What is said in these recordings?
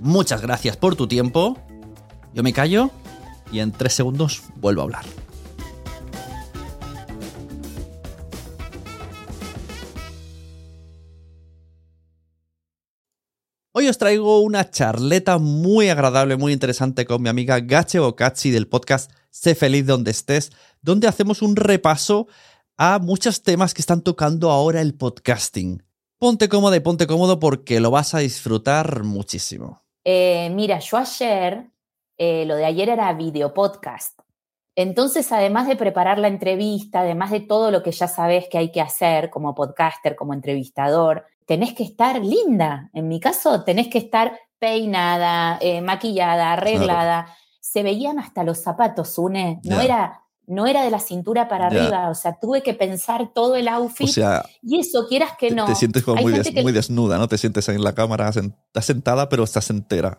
Muchas gracias por tu tiempo. Yo me callo y en tres segundos vuelvo a hablar. Hoy os traigo una charleta muy agradable, muy interesante con mi amiga Gache Bocacci del podcast Sé feliz donde estés, donde hacemos un repaso a muchos temas que están tocando ahora el podcasting. Ponte cómodo y ponte cómodo porque lo vas a disfrutar muchísimo. Eh, mira, yo ayer, eh, lo de ayer era video podcast. Entonces, además de preparar la entrevista, además de todo lo que ya sabes que hay que hacer como podcaster, como entrevistador, tenés que estar linda. En mi caso, tenés que estar peinada, eh, maquillada, arreglada. Se veían hasta los zapatos, Une. No, era, no era de la cintura para arriba. O sea, tuve que pensar todo el outfit. y eso, quieras que no. Te, sientes como muy, muy, desnuda, ¿no? Te sientes en la cámara, estás sentada, pero estás entera.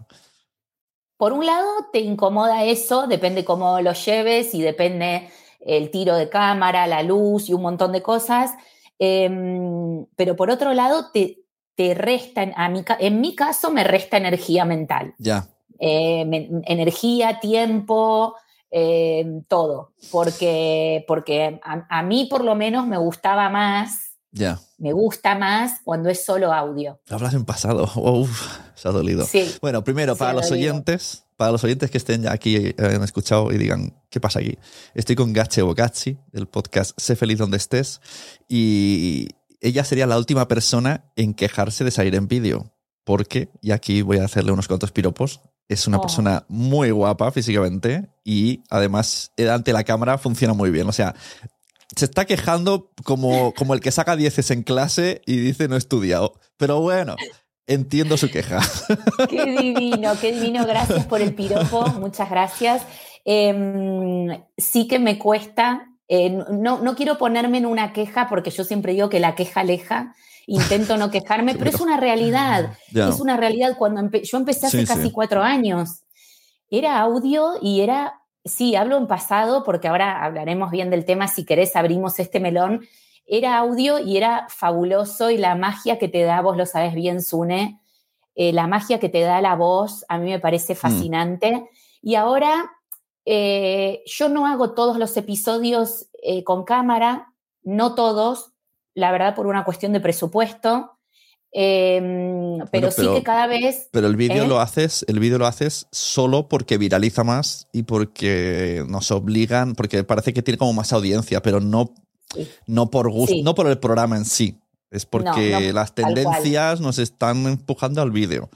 Por un lado, te incomoda eso, depende cómo lo lleves y depende el tiro de cámara, la luz y un montón de cosas. Em, pero por otro lado, te, te resta, a en mi caso, me resta energía mental. Ya. Eh, energía, tiempo, todo. Porque, porque a, mí, por lo menos, me gustaba más. Ya. Me gusta más cuando es solo audio. Hablas en pasado. Uf, se ha dolido. Sí. Bueno, primero, para los oyentes, para los oyentes que estén ya aquí, eh, han escuchado y digan, ¿qué pasa aquí? Estoy con Gache Bocacci, del podcast Sé feliz donde estés, y ella sería la última persona en quejarse de salir en vídeo, porque, y aquí voy a hacerle unos cuantos piropos, es una oh. persona muy guapa físicamente y además ante la cámara funciona muy bien. O sea, se está quejando como, como el que saca dieces en clase y dice no he estudiado. Pero bueno, Entiendo su queja. Qué divino, qué divino. Gracias por el piropo. Muchas gracias. Em, sí que me cuesta. Eh, no, no quiero ponerme en una queja porque yo siempre digo que la queja aleja. Intento no quejarme, pero es una realidad. Es una realidad. Cuando yo empecé hace casi cuatro años, era audio y era, sí, hablo en pasado porque ahora hablaremos bien del tema. Si querés, abrimos este melón era audio y era fabuloso y la magia que te da, vos lo sabes bien, Sune, eh, la magia que te da la voz a mí me parece mm. fascinante. Y ahora eh, yo no hago todos los episodios eh, con cámara, no todos, la verdad por una cuestión de presupuesto. Em, pero, sí que cada vez. Pero el vídeo lo haces, el vídeo lo haces solo porque viraliza más y porque nos obligan, porque parece que tiene como más audiencia, pero no no por gusto, no por el programa en sí. Es porque las tendencias nos están empujando al vídeo.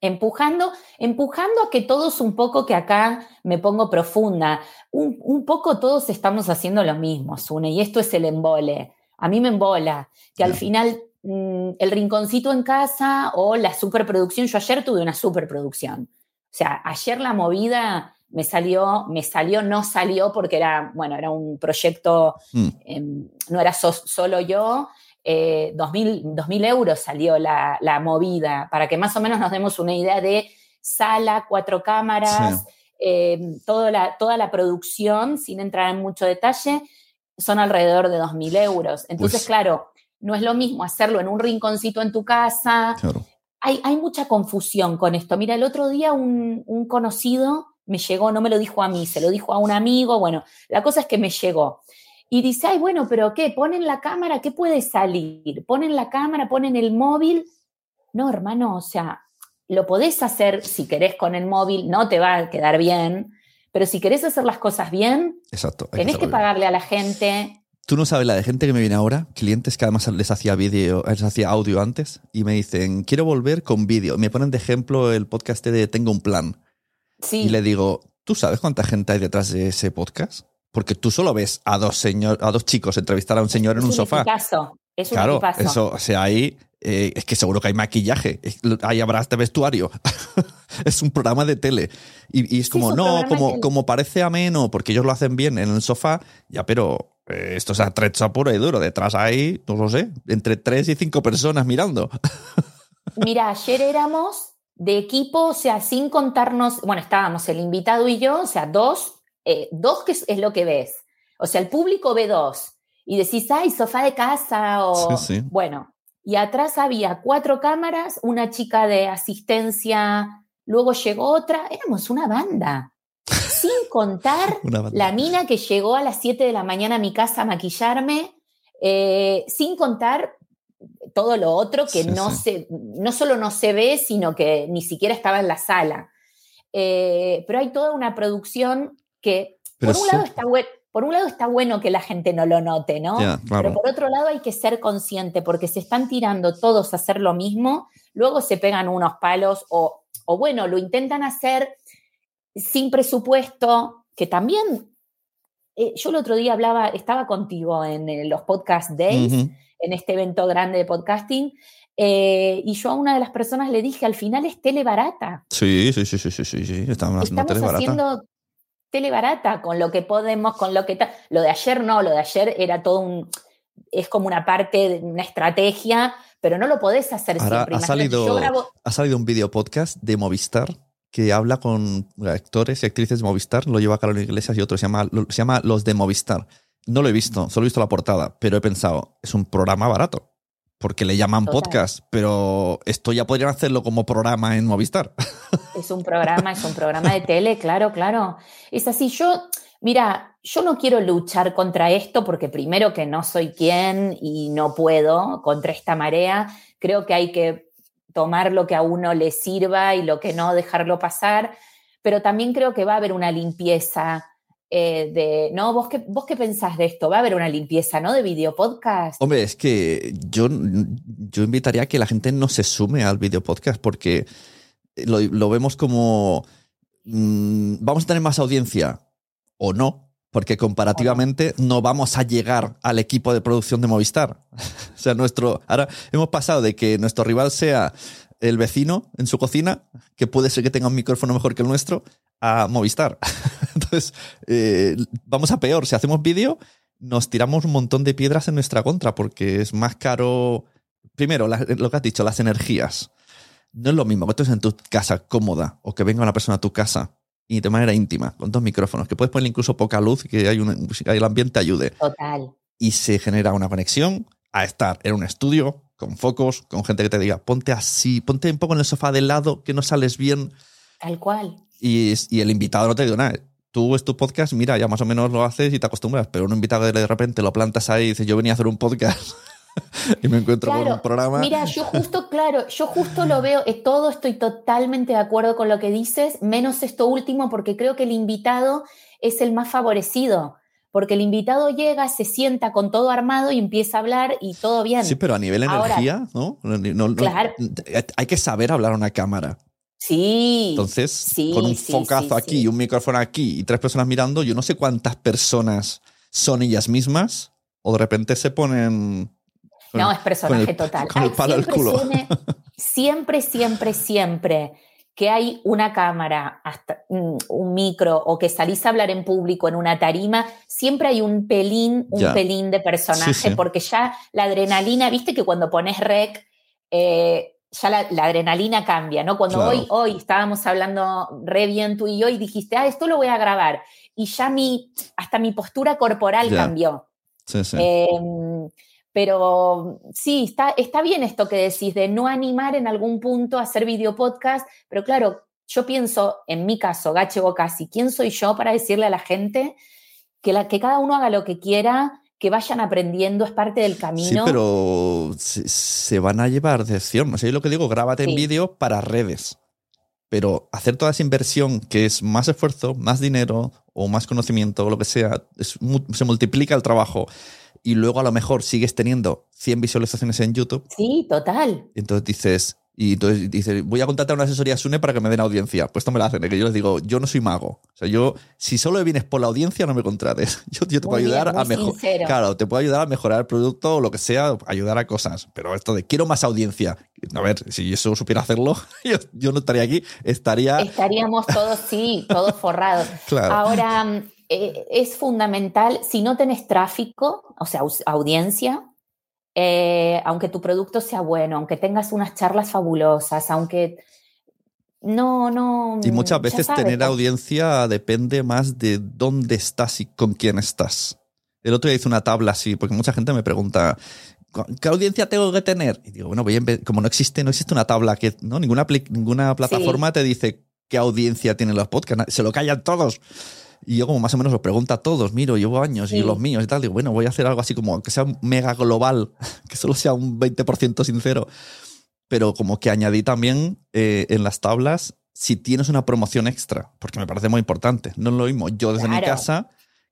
Empujando, empujando a que todos un poco, que acá me pongo profunda, un, poco todos estamos haciendo lo mismo, Sune, y esto es el embole. A mí me embola, que al final mm, el rinconcito en casa o la superproducción, yo ayer tuve una superproducción. O sea, ayer la movida me salió, me salió, no salió porque era, bueno, era un proyecto, mm. em, no era solo yo, eh, 2.000 euros salió la, movida, para que más o menos nos demos una idea de sala, cuatro cámaras, em, toda, la, toda la producción, sin entrar en mucho detalle, son alrededor de 2.000 euros. Entonces, claro, no es lo mismo hacerlo en un rinconcito en tu casa. Hay, hay, mucha confusión con esto. Mira, el otro día un, un conocido me llegó, no me lo dijo a mí, se lo dijo a un amigo, bueno, la cosa es que me llegó. Y dice, ay, bueno, pero ¿qué? Ponen la cámara, ¿qué puede salir? Ponen la cámara, ponen el móvil. No, hermano, o sea, lo podés hacer si querés con el móvil, no te va a quedar bien, pero si querés hacer las cosas bien, Exacto, tenés que, pagarle a la gente. Tú no sabes la de gente que me viene ahora, clientes que además les hacía vídeo, les hacía audio antes, y me dicen, quiero volver con vídeo. Me ponen de ejemplo el podcast de Tengo un plan. Y le digo, ¿tú sabes cuánta gente hay detrás de ese podcast? Porque tú solo ves a dos, señor, a dos chicos entrevistar a un señor en un sofá. Caso. Es un claro, eso, o sea, ahí eh, es que seguro que hay maquillaje, ahí habrá este vestuario. es un programa de tele. Y, es como, no, como, como parece ameno, porque ellos lo hacen bien en el sofá, ya, pero eh, esto es atrecho puro y duro. Detrás hay, no lo sé, entre tres y cinco personas mirando. Mira, ayer éramos de equipo, o sea, sin contarnos, bueno, estábamos el invitado y yo, o sea, dos, eh, dos que es, lo que ves. O sea, el público ve dos. Y decís, ay, sofá de casa o... Sí, sí. Bueno, y atrás había cuatro cámaras, una chica de asistencia, luego llegó otra, éramos una banda. Sin contar la mina que llegó a las 7 de la mañana a mi casa a maquillarme, eh, sin contar todo lo otro que no, Se, no solo no se ve, sino que ni siquiera estaba en la sala. Eh, pero hay toda una producción que, por un lado, está bueno por un lado está bueno que la gente no lo note, ¿no? Pero por otro lado hay que ser consciente porque se están tirando todos a hacer lo mismo, luego se pegan unos palos o, bueno, lo intentan hacer sin presupuesto, que también, eh, yo el otro día hablaba, estaba contigo en, los podcast days, en este evento grande de podcasting, eh, y yo a una de las personas le dije, al final es tele barata. Sí, sí, sí, sí, sí, sí, estamos haciendo tele barata. Haciendo tele barata con lo que podemos, con lo que... Lo de ayer no, lo de ayer era todo un... Es como una parte, una estrategia, pero no lo podés hacer siempre. Ha salido, ha salido un video podcast de Movistar que habla con actores y actrices de Movistar, lo lleva Carolina Iglesias y otro, se llama, se llama Los de Movistar. No lo he visto, solo he visto la portada, pero he pensado, es un programa barato porque le llaman podcast, pero esto ya podrían hacerlo como programa en Movistar. Es un programa, es un programa de tele, claro, claro. Es así, yo, mira, yo no quiero luchar contra esto porque primero que no soy quien y no puedo contra esta marea, creo que hay que tomar lo que a uno le sirva y lo que no dejarlo pasar, pero también creo que va a haber una limpieza eh, de, ¿no? ¿Vos qué, ¿Vos qué pensás de esto? ¿Va a haber una limpieza, ¿no? De video podcast. Hombre, es que yo, yo invitaría a que la gente no se sume al video podcast porque lo, vemos como mm, vamos a tener más audiencia o no, porque comparativamente no vamos a llegar al equipo de producción de Movistar. o sea, nuestro, ahora hemos pasado de que nuestro rival sea el vecino en su cocina, que puede ser que tenga un micrófono mejor que el nuestro, a Movistar. Entonces, eh, vamos a peor. Si hacemos vídeo, nos tiramos un montón de piedras en nuestra contra porque es más caro. Primero, lo que has dicho, las energías. No es lo mismo que estés en tu casa cómoda o que venga una persona a tu casa y de manera íntima, con dos micrófonos, que puedes poner incluso poca luz y que hay un, el ambiente ayude. Total. Y se genera una conexión a estar en un estudio con focos, con gente que te diga, ponte así, ponte un poco en el sofá de lado, que no sales bien. Tal cual. Y, y el invitado no te dice nada. Tú es tu podcast, mira, ya más o menos lo haces y te acostumbras, pero un invitado de repente lo plantas ahí y dices, yo venía a hacer un podcast. y me encuentro con un programa. Mira, yo justo, claro, yo justo lo veo, eh, todo estoy totalmente de acuerdo con lo que dices, menos esto último, porque creo que el invitado es el más favorecido. Porque el invitado llega, se sienta con todo armado y empieza a hablar y todo bien. Sí, pero a nivel energía, ¿no? claro. Hay que saber hablar a una cámara. Sí. Entonces, con un focazo aquí y un micrófono aquí y tres personas mirando, yo no sé cuántas personas son ellas mismas o de repente se ponen no, es personaje total. Con el palo al culo. siempre, siempre, siempre que hay una cámara, hasta un micro o que salís a hablar en público en una tarima, siempre hay un pelín, un pelín de personaje, porque ya la adrenalina, viste que cuando pones rec, eh, ya la, adrenalina cambia, ¿no? Cuando hoy, hoy estábamos hablando re bien tú y yo y dijiste, ah, esto lo voy a grabar, y ya mi, hasta mi postura corporal cambió. Sí, sí. Em, pero sí, está, está bien esto que decís de no animar en algún punto a hacer video podcast, pero claro, yo pienso, en mi caso, Gache Bocasi, ¿quién soy yo para decirle a la gente que, la, que cada uno haga lo que quiera, que vayan aprendiendo, es parte del camino? Sí, pero se, van a llevar de acción. O sea, yo lo que digo, grábate en vídeo para redes. Pero hacer toda esa inversión que es más esfuerzo, más dinero o más conocimiento o lo que sea, se multiplica el trabajo y luego a lo mejor sigues teniendo 100 visualizaciones en YouTube. Sí, total. Entonces dices, Y entonces dice, voy a contratar una asesoría Sune para que me den audiencia. Pues esto me la hacen, que yo les digo, yo no soy mago. O sea, yo, si solo vienes por la audiencia, no me contrates. Yo, te puedo ayudar a mejorar. Claro, te puedo ayudar a mejorar el producto o lo que sea, ayudar a cosas. Pero esto de quiero más audiencia. A ver, si yo supiera hacerlo, yo, no estaría aquí, estaría. Estaríamos todos, sí, todos forrados. Ahora, eh, es fundamental, si no tenés tráfico, o sea, audiencia, eh, aunque tu producto sea bueno, aunque tengas unas charlas fabulosas, aunque no, no. Y muchas veces tener audiencia depende más de dónde estás y con quién estás. El otro día hice una tabla así, porque mucha gente me pregunta, ¿qué audiencia tengo que tener? Y digo, bueno, como no existe, no existe una tabla que, ¿no? Ninguna, ninguna plataforma te dice qué audiencia tienen los podcasts, se lo callan todos. Y yo como más o menos lo pregunto a todos, miro, llevo años y los míos y tal, digo, bueno, voy a hacer algo así como que sea mega global, que solo sea un 20% sincero, pero como que añadí también eh, en las tablas si tienes una promoción extra, porque me parece muy importante. No es lo mismo yo desde mi casa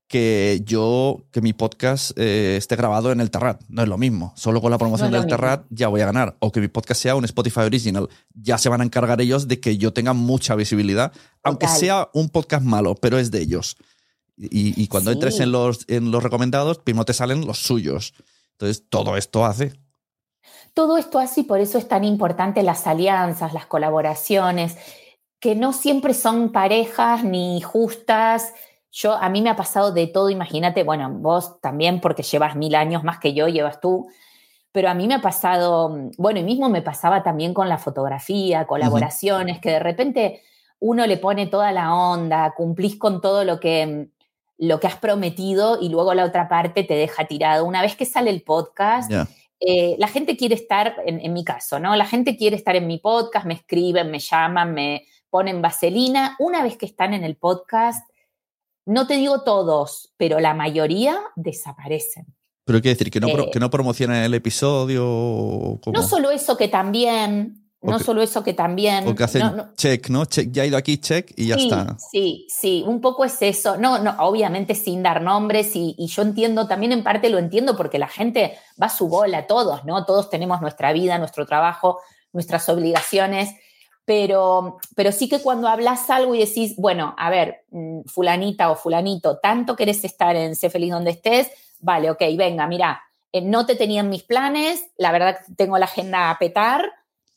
que yo, que mi podcast eh, esté grabado en el Terrat. No es lo mismo. Solo con la promoción del Terrat ya voy a ganar. O que mi podcast sea un Spotify Original. Ya se van a encargar ellos de que yo tenga mucha visibilidad, aunque sea un podcast malo, pero es de ellos. Y, cuando entres en los, en los recomendados, primero te salen los suyos. Entonces, todo esto hace. Todo esto hace y por eso es tan importante las alianzas, las colaboraciones, que no siempre son parejas ni justas yo, a mí me ha pasado de todo, imagínate, bueno, vos también porque llevas mil años más que yo, llevas tú, pero a mí me ha pasado, bueno, y mismo me pasaba también con la fotografía, colaboraciones, que de repente uno le pone toda la onda, cumplís con todo lo que, lo que has prometido y luego la otra parte te deja tirado. Una vez que sale el podcast, eh, la gente quiere estar, en, en, mi caso, ¿no? La gente quiere estar en mi podcast, me escriben, me llaman, me ponen vaselina. Una vez que están en el podcast, no te digo todos, pero la mayoría desaparecen. ¿Pero qué decir? ¿Que no, eh, que no promocionan el episodio? No solo eso, que también, no solo eso que también. O que hacen check, ¿no? Check, ya ha ido aquí, check y ya está. Sí, sí, un poco es eso. No, no, obviamente sin dar nombres y, y, yo entiendo, también en parte lo entiendo porque la gente va a su bola, todos, ¿no? Todos tenemos nuestra vida, nuestro trabajo, nuestras obligaciones pero, pero sí que cuando hablas algo y decís, bueno, a ver, mm, fulanita o fulanito, tanto querés estar en Sé Feliz donde estés, vale, ok, venga, mira, eh, no te tenían mis planes, la verdad tengo la agenda a petar,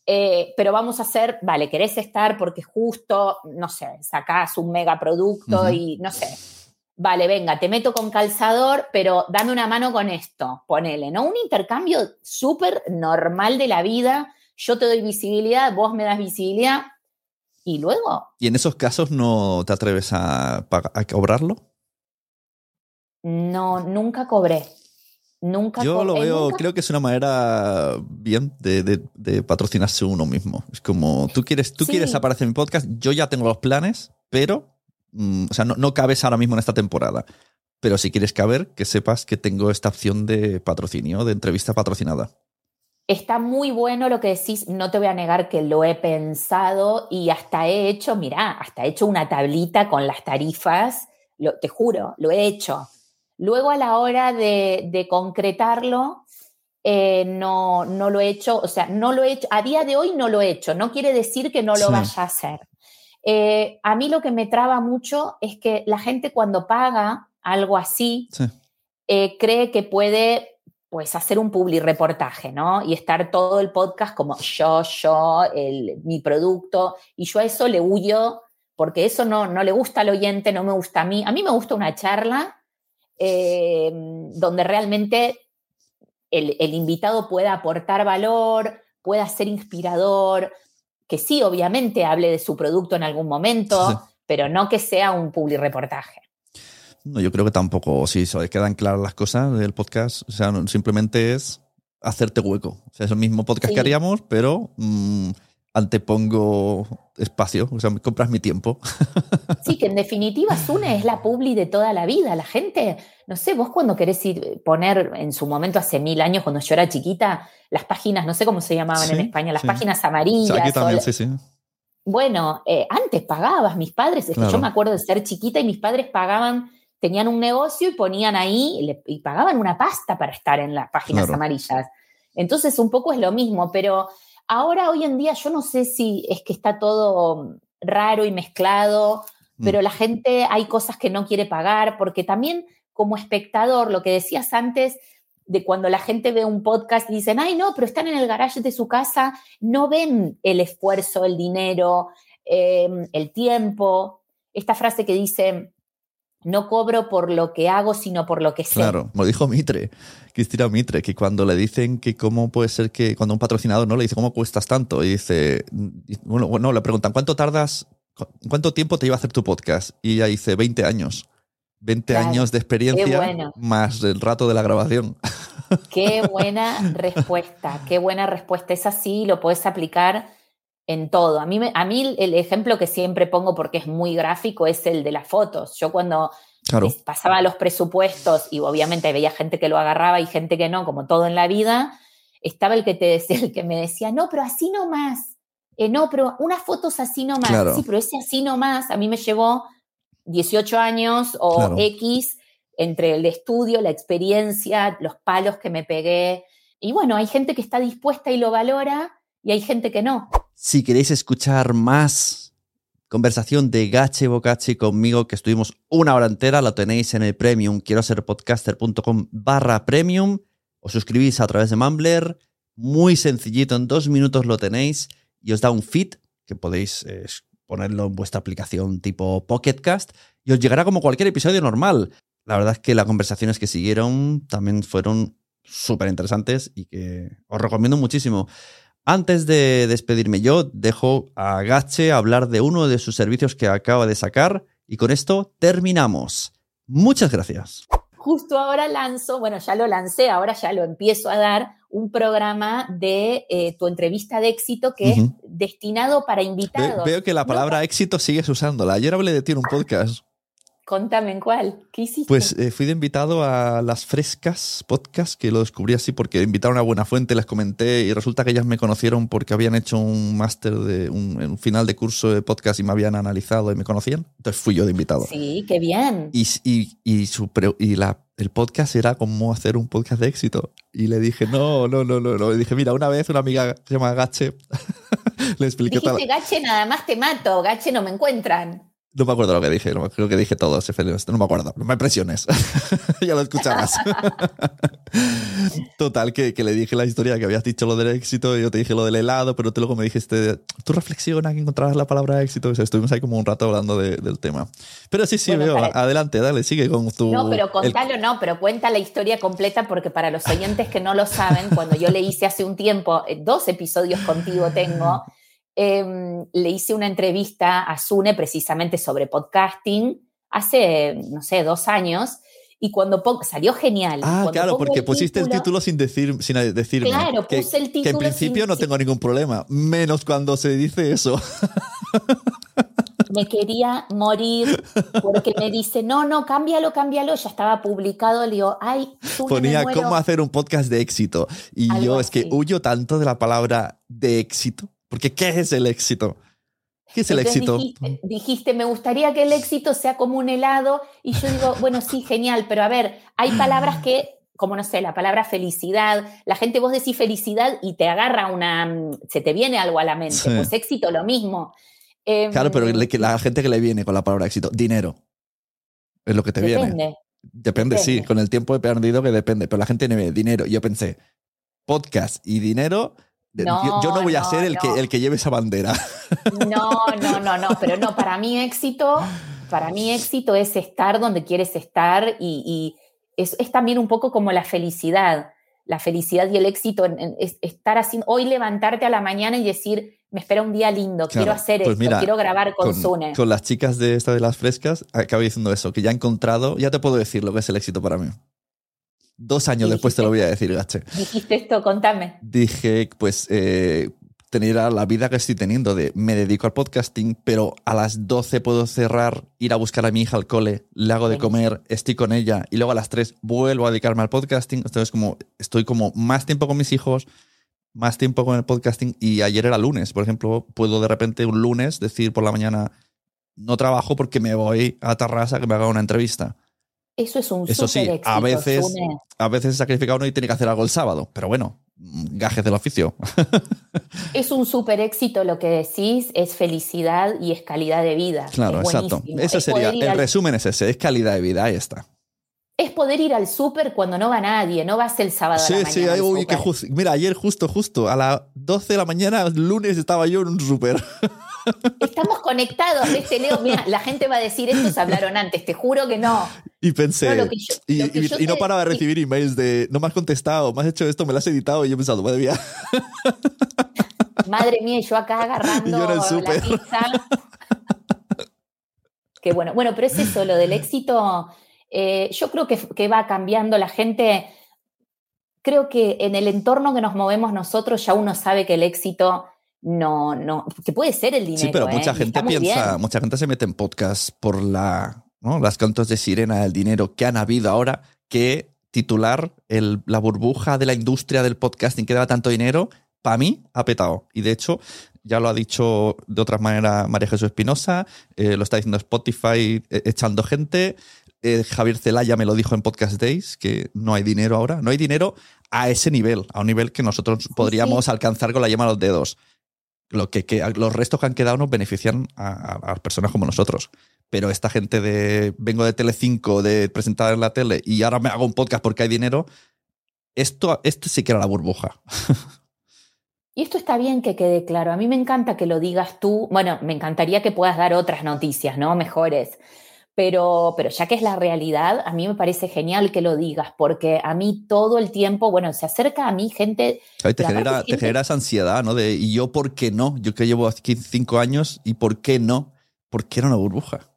eh, pero vamos a hacer, vale, querés estar porque justo, no sé, sacás un megaproducto y no sé. Vale, venga, te meto con calzador, pero dame una mano con esto, ponele, ¿no? Un intercambio súper normal de la vida, yo te doy visibilidad, vos me das visibilidad y luego. ¿Y en esos casos no te atreves a, a cobrarlo? No, nunca cobré. Nunca Yo lo eh, veo, creo que es una manera bien de, patrocinarse uno mismo. Es como, tú quieres, tú quieres aparecer en mi podcast, yo ya tengo los planes, pero, mm, o sea, no, no cabes ahora mismo en esta temporada. Pero si quieres caber, que sepas que tengo esta opción de patrocinio, de entrevista patrocinada. Está muy bueno lo que decís, no te voy a negar que lo he pensado y hasta he hecho, mira, hasta he hecho una tablita con las tarifas, lo, te juro, lo he hecho. Luego a la hora de, concretarlo, eh, no, no lo he hecho, o sea, no lo he hecho, a día de hoy no lo he hecho, no quiere decir que no lo vaya a hacer. Eh, a mí lo que me traba mucho es que la gente cuando paga algo así, eh, cree que puede pues hacer un public reportaje, ¿no? Y estar todo el podcast como yo, yo, el, mi producto, y yo a eso le huyo porque eso no, no le gusta al oyente, no me gusta a mí. A mí me gusta una charla eh, donde realmente el, invitado pueda aportar valor, pueda ser inspirador, que sí, obviamente hable de su producto en algún momento, pero no que sea un public reportaje. No, yo creo que tampoco, si se quedan claras las cosas del podcast, o sea, simplemente es hacerte hueco. O sea, es el mismo podcast que haríamos, pero mm, antepongo espacio, o sea, me compras mi tiempo. Sí, que en definitiva Sune es la publi de toda la vida. La gente, no sé, vos cuando querés ir poner en su momento hace mil años, cuando yo era chiquita, las páginas, no sé cómo se llamaban en España, las páginas amarillas. aquí también, sí, sí. Bueno, eh, antes pagabas, mis padres, es que yo me acuerdo de ser chiquita y mis padres pagaban tenían un negocio y ponían ahí y, pagaban una pasta para estar en las páginas amarillas. Entonces, un poco es lo mismo, pero Ahora, hoy en día, yo no sé si es que está todo raro y mezclado, mm. pero la gente hay cosas que no quiere pagar, porque también como espectador, lo que decías antes, de cuando la gente ve un podcast y dicen, ay, no, pero están en el garage de su casa, no ven el esfuerzo, el dinero, em, el tiempo. Esta frase que dice, no cobro por lo que hago, sino por lo que sé. Claro, como dijo Mitre, Cristina Mitre, que cuando le dicen que cómo puede ser que cuando un patrocinador no le dice, ¿cómo cuestas tanto? Y dice, bueno, bueno le preguntan, ¿cuánto tardas, cuánto tiempo te iba a hacer tu podcast? Y ella dice, 20 años. 20 años de experiencia más el rato de la grabación. Qué buena respuesta, qué buena respuesta. Es así, lo puedes aplicar en todo. A mí, a mí el ejemplo que siempre pongo porque es muy gráfico es el de las fotos. Yo cuando pasaba los presupuestos y obviamente veía gente que lo agarraba y gente que no, como todo en la vida, estaba el que te decía, el que me decía, no, pero así nomás. Eh, no, pero unas fotos así nomás. Sí, pero ese así nomás a mí me llevó 18 años o X entre el estudio, la experiencia, los palos que me pegué. Y bueno, hay gente que está dispuesta y lo valora y hay gente que no. Si queréis escuchar más conversación de Gache Bocachi conmigo, que estuvimos una hora entera, lo tenéis en el premium, quiero ser podcaster.com barra premium. Os suscribís a través de Mumbler. Muy sencillito, en dos minutos lo tenéis y os da un feed que podéis eh, ponerlo en vuestra aplicación tipo Pocketcast y os llegará como cualquier episodio normal. La verdad es que las conversaciones que siguieron también fueron súper interesantes y que os recomiendo muchísimo. Antes de despedirme yo, dejo a Gache hablar de uno de sus servicios que acaba de sacar y con esto terminamos. Muchas gracias. Justo ahora lanzo, bueno, ya lo lancé, ahora ya lo empiezo a dar, un programa de eh, tu entrevista de éxito que es destinado para invitados. veo que la palabra éxito sigues usándola. Ayer hablé de ti en un podcast. Contame en cuál. ¿Qué hiciste? Pues eh, fui de invitado a Las Frescas Podcast, que lo descubrí así porque invitaron a Buena Fuente, les comenté y resulta que ellas me conocieron porque habían hecho un máster de un, final de curso de podcast y me habían analizado y me conocían. Entonces fui yo de invitado. Sí, qué bien. Y, y, y, su, y la, el podcast era como hacer un podcast de éxito. Y le dije, no, no, no, no. no. Le dije, mira, una vez una amiga se llama Gache le expliqué Dijiste, Gache, nada más te mato. Gache no me encuentran. No me acuerdo lo que dije, creo que dije todo, no me acuerdo, no me presiones, ya lo escucharás. Total, que, le dije la historia que habías dicho lo del éxito y yo te dije lo del helado, pero tú luego me dijiste, tú reflexiona que encontrarás la palabra éxito. estuvimos ahí como un rato hablando del tema. Pero sí, sí, veo, adelante, dale, sigue con tu... No, pero contalo, no, pero cuenta la historia completa porque para los oyentes que no lo saben, cuando yo le hice hace un tiempo, eh, dos episodios contigo tengo, Em, le hice una entrevista a Sune precisamente sobre podcasting hace, no sé, dos años. Y cuando salió genial. Ah, claro, porque pusiste el título sin decir, sin decirme. Claro, que, puse el título. Que en principio no tengo ningún problema, menos cuando se dice eso. Me quería morir porque me dice, no, no, cámbialo, cámbialo. Ya estaba publicado. Le digo, ay, Ponía cómo hacer un podcast de éxito. Y yo es que huyo tanto de la palabra de éxito porque ¿qué es el éxito? ¿Qué es el éxito? Dijiste, me gustaría que el éxito sea como un helado. Y yo digo, bueno, sí, genial, pero a ver, hay palabras que, como no sé, la palabra felicidad, la gente vos decís felicidad y te agarra una, se te viene algo a la mente. Pues éxito lo mismo. claro, pero la gente que le viene con la palabra éxito, dinero. Es lo que te viene. Depende, depende, sí, con el tiempo he perdido que depende, pero la gente me ve dinero. Yo pensé, podcast y dinero yo, no voy a ser el, que, el que lleve esa bandera. No, no, no, no, pero no, para mí éxito, para mí éxito es estar donde quieres estar y, es, también un poco como la felicidad, la felicidad y el éxito, es estar así, hoy levantarte a la mañana y decir, me espera un día lindo, quiero hacer pues esto, quiero grabar con, con Sune. Con las chicas de esta de las frescas, acabo diciendo eso, que ya he encontrado, ya te puedo decir lo que es el éxito para mí. Dos años después te lo voy a decir, Gache. Dijiste esto, contame. Dije, pues, eh, tener la vida que estoy teniendo de me dedico al podcasting, pero a las 12 puedo cerrar, ir a buscar a mi hija al cole, le hago de comer, estoy con ella y luego a las 3 vuelvo a dedicarme al podcasting. Entonces, como estoy como más tiempo con mis hijos, más tiempo con el podcasting y ayer era lunes, por ejemplo, puedo de repente un lunes decir por la mañana no trabajo porque me voy a Tarrasa que me haga una entrevista. Eso es un Eso sí, a veces, a veces sacrifica uno y tiene que hacer algo el sábado, pero bueno, gajes del oficio. es un súper éxito lo que decís, es felicidad y es calidad de vida. Claro, exacto. Ese sería, el resumen es ese, es calidad de vida, ahí está. Es poder ir al súper cuando no va nadie, no vas el sábado sí, a la sí, mañana. Sí, que mira, ayer justo, justo, a las 12 de la mañana, lunes, estaba yo en un súper. Estamos conectados, este Leo? Mira, la gente va a decir, estos hablaron antes, te juro que no. Y pensé, y, no paraba de recibir emails de, no me has contestado, me has hecho esto, me lo has editado, y yo he pensado, madre mía. Madre mía, y yo acá agarrando la pizza. Qué bueno. Bueno, pero es eso, lo del éxito, eh, yo creo que, que va cambiando la gente. Creo que en el entorno que nos movemos nosotros ya uno sabe que el éxito no, no, que puede ser el dinero. Sí, pero mucha ¿eh? gente piensa, mucha gente se mete en podcast por la, ¿no? las cantos de sirena del dinero que han habido ahora, que titular el, la burbuja de la industria del podcasting que daba tanto dinero, para mí ha petado. Y de hecho, ya lo ha dicho de otra manera María Jesús Espinosa, eh, lo está diciendo Spotify eh, echando gente. Javier Celaya me lo dijo en Podcast Days, que no hay dinero ahora. No hay dinero a ese nivel, a un nivel que nosotros podríamos alcanzar con la yema a los dedos lo que, los restos que han quedado nos benefician a, personas como nosotros. Pero esta gente de vengo de Telecinco, de presentar en la tele y ahora me hago un podcast porque hay dinero, esto, esto sí que era la burbuja. Y esto está bien que quede claro. A mí me encanta que lo digas tú. Bueno, me encantaría que puedas dar otras noticias, ¿no? Mejores. Pero, pero ya que es la realidad, a mí me parece genial que lo digas, porque a mí todo el tiempo, bueno, se acerca a mí gente... te, genera, te genera esa ansiedad, ¿no? De, ¿y yo por qué no? Yo que llevo aquí cinco años, ¿y por qué no? ¿Por qué era una burbuja?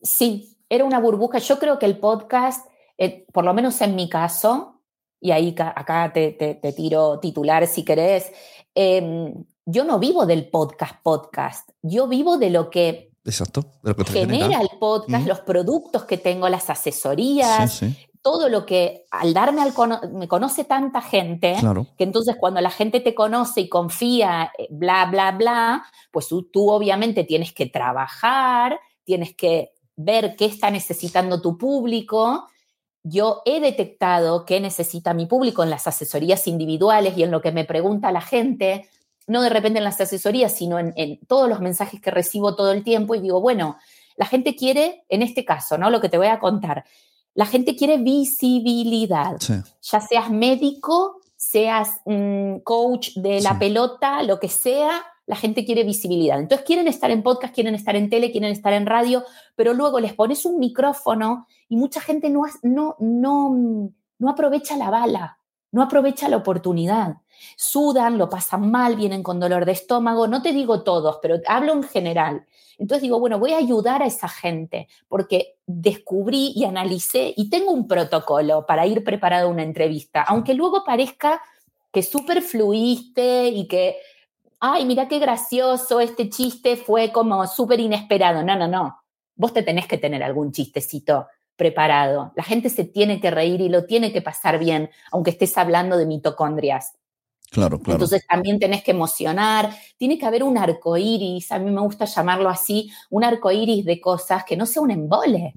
Sí, era una burbuja. Yo creo que el podcast, eh, por lo menos en mi caso, y ahí acá te, te, tiro titular si querés, em, yo no vivo del podcast podcast, yo vivo de lo que Exacto. genera, el podcast, los productos que tengo, las asesorías, todo lo que al darme al me conoce tanta gente, que entonces cuando la gente te conoce y confía, eh, bla, bla, bla, pues tú, obviamente tienes que trabajar, tienes que ver qué está necesitando tu público. Yo he detectado qué necesita mi público en las asesorías individuales y en lo que me pregunta la gente no de repente en las asesorías, sino en, todos los mensajes que recibo todo el tiempo y digo, bueno, la gente quiere, en este caso, ¿no? Lo que te voy a contar, la gente quiere visibilidad, ya seas médico, seas coach de la pelota, lo que sea, la gente quiere visibilidad. Entonces quieren estar en podcast, quieren estar en tele, quieren estar en radio, pero luego les pones un micrófono y mucha gente no, no, no, no aprovecha la bala, no aprovecha la oportunidad sudan, lo pasan mal, vienen con dolor de estómago, no te digo todos, pero hablo en general. Entonces digo, bueno, voy a ayudar a esa gente porque descubrí y analicé y tengo un protocolo para ir preparado a una entrevista, aunque luego parezca que súper fluiste y que, ay, mira qué gracioso, este chiste fue como súper inesperado. No, no, no. Vos te tenés que tener algún chistecito preparado. La gente se tiene que reír y lo tiene que pasar bien, aunque estés hablando de mitocondrias. Claro, claro. Entonces también tenés que emocionar. Tiene que haber un arco iris, a mí me gusta llamarlo así, un arco iris de cosas que no sea un embole.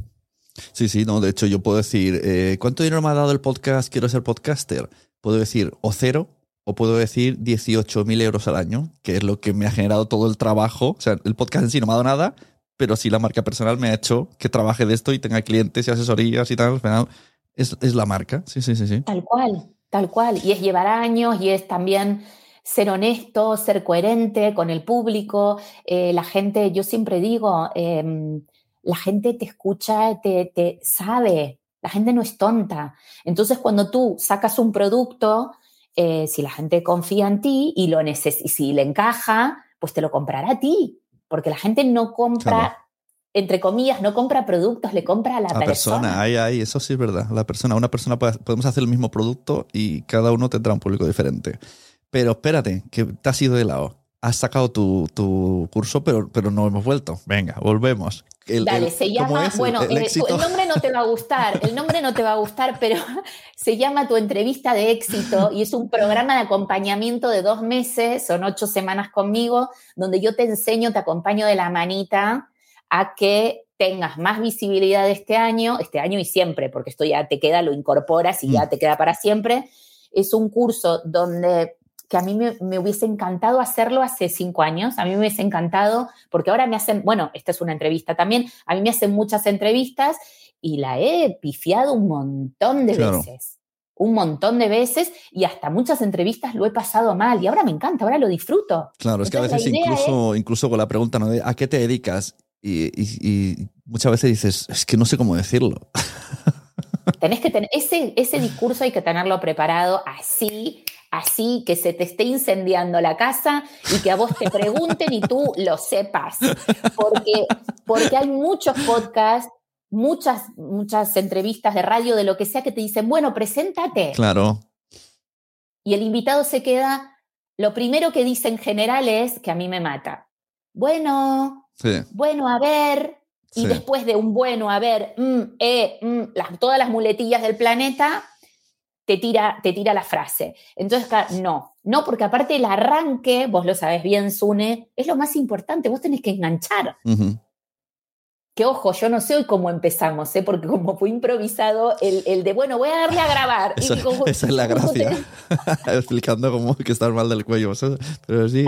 Sí, sí, no, de hecho yo puedo decir, eh, ¿cuánto dinero me ha dado el podcast? Quiero ser podcaster. Puedo decir o cero o puedo decir 18.000 euros al año, que es lo que me ha generado todo el trabajo. O sea, el podcast en sí no me ha dado nada, pero sí la marca personal me ha hecho que trabaje de esto y tenga clientes y asesorías y tal. Al es, es la marca. Sí, sí, sí, sí. Tal cual. Tal cual. Y es llevar años y es también ser honesto, ser coherente con el público. Eh, la gente, yo siempre digo, em, la gente te escucha, te, te, sabe, la gente no es tonta. Entonces, cuando tú sacas un producto, eh, si la gente confía en ti y, lo y si le encaja, pues te lo comprará a ti, porque la gente no compra entre comillas, no compra productos, le compra a la, persona. persona. Ahí, ahí, eso sí es verdad. La persona, una persona podemos hacer el mismo producto y cada uno tendrá un público diferente. Pero espérate, que te has ido de lado. Has sacado tu, curso, pero, pero no hemos vuelto. Venga, volvemos. Dale, se llama, bueno, el, el, nombre no te va a gustar, el nombre no te va a gustar, pero se llama Tu entrevista de éxito y es un programa de acompañamiento de dos meses, son ocho semanas conmigo, donde yo te enseño, te acompaño de la manita a que tengas más visibilidad este año, este año y siempre, porque esto ya te queda, lo incorporas y ya mm. te queda para siempre. es un curso donde que a mí me, me, hubiese encantado hacerlo hace cinco años, a mí me hubiese encantado, porque ahora me hacen, bueno, esta es una entrevista también, a mí me hacen muchas entrevistas y la he pifiado un montón de claro. veces, un montón de veces y hasta muchas entrevistas lo he pasado mal y ahora me encanta, ahora lo disfruto. Claro, es que a veces incluso, es... incluso con la pregunta, ¿no? ¿A qué te dedicas? Y, y, y, muchas veces dices, es que no sé cómo decirlo. Tenés que tener, ese, ese discurso hay que tenerlo preparado así, así, que se te esté incendiando la casa y que a vos te pregunten y tú lo sepas. Porque, porque hay muchos podcasts, muchas, muchas entrevistas de radio, de lo que sea, que te dicen, bueno, preséntate. Claro. Y el invitado se queda, lo primero que dice en general es que a mí me mata. Bueno, sí. bueno, a ver. Y Sí. después de un bueno, a ver, mm, eh, mm, las- todas las muletillas del planeta, te tira, te tira la frase. Entonces, no, no, porque aparte el arranque, vos lo sabés bien, Sune, es lo más importante, vos tenés que enganchar. Ujú. Que ojo, yo no sé hoy cómo empezamos, ¿eh? porque como fue improvisado, el, el de, bueno, voy a darle a grabar. Y Esa, digo, esa es la ¿cómo gracia. te- Explicando cómo que estás mal del cuello. Pero sí.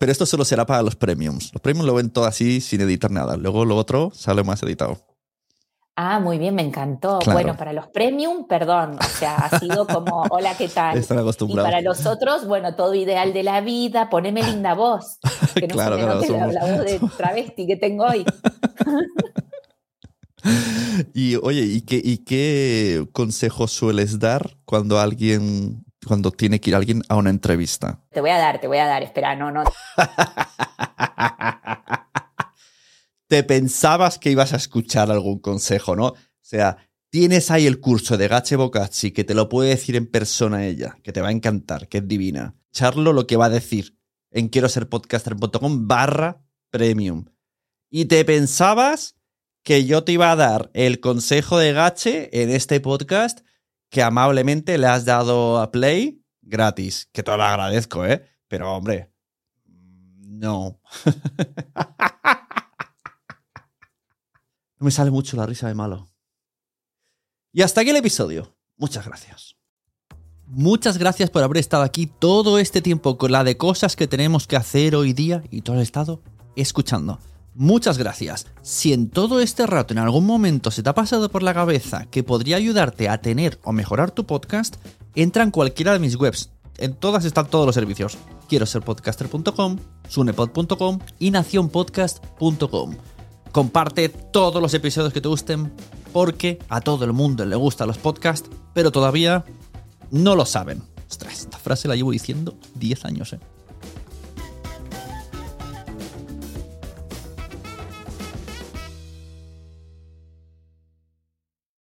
Pero esto solo será para los premiums. Los premiums lo ven todo así sin editar nada. Luego lo otro sale más editado. Ah, muy bien, me encantó. Claro. Bueno, para los premium, perdón, o sea, ha sido como, hola, ¿qué tal? Están Y acostumbrados. para los otros, bueno, todo ideal de la vida, poneme linda voz. Que no Claro, se me claro, note la, somos- la voz de travesti que tengo hoy. Y oye, ¿y qué, ¿y qué consejos sueles dar cuando alguien, cuando tiene que ir alguien a una entrevista? Te voy a dar, te voy a dar, espera, no, no. Te pensabas que ibas a escuchar algún consejo, ¿no? O sea, tienes ahí el curso de Gache Bocacci que te lo puede decir en persona ella, que te va a encantar, que es divina. Charlo lo que va a decir en quiero ser podcaster.com barra premium. Y te pensabas que yo te iba a dar el consejo de Gache en este podcast que amablemente le has dado a Play gratis, que te lo agradezco, ¿eh? Pero hombre, no. No me sale mucho la risa de malo. Y hasta aquí el episodio. Muchas gracias. Muchas gracias por haber estado aquí todo este tiempo con la de cosas que tenemos que hacer hoy día y todo el estado escuchando. Muchas gracias. Si en todo este rato en algún momento se te ha pasado por la cabeza que podría ayudarte a tener o mejorar tu podcast, entra en cualquiera de mis webs. En todas están todos los servicios. Quiero ser podcaster.com, sunepod.com y nacionpodcast.com. Comparte todos los episodios que te gusten porque a todo el mundo le gustan los podcasts, pero todavía no lo saben. Ostras, esta frase la llevo diciendo 10 años, ¿eh?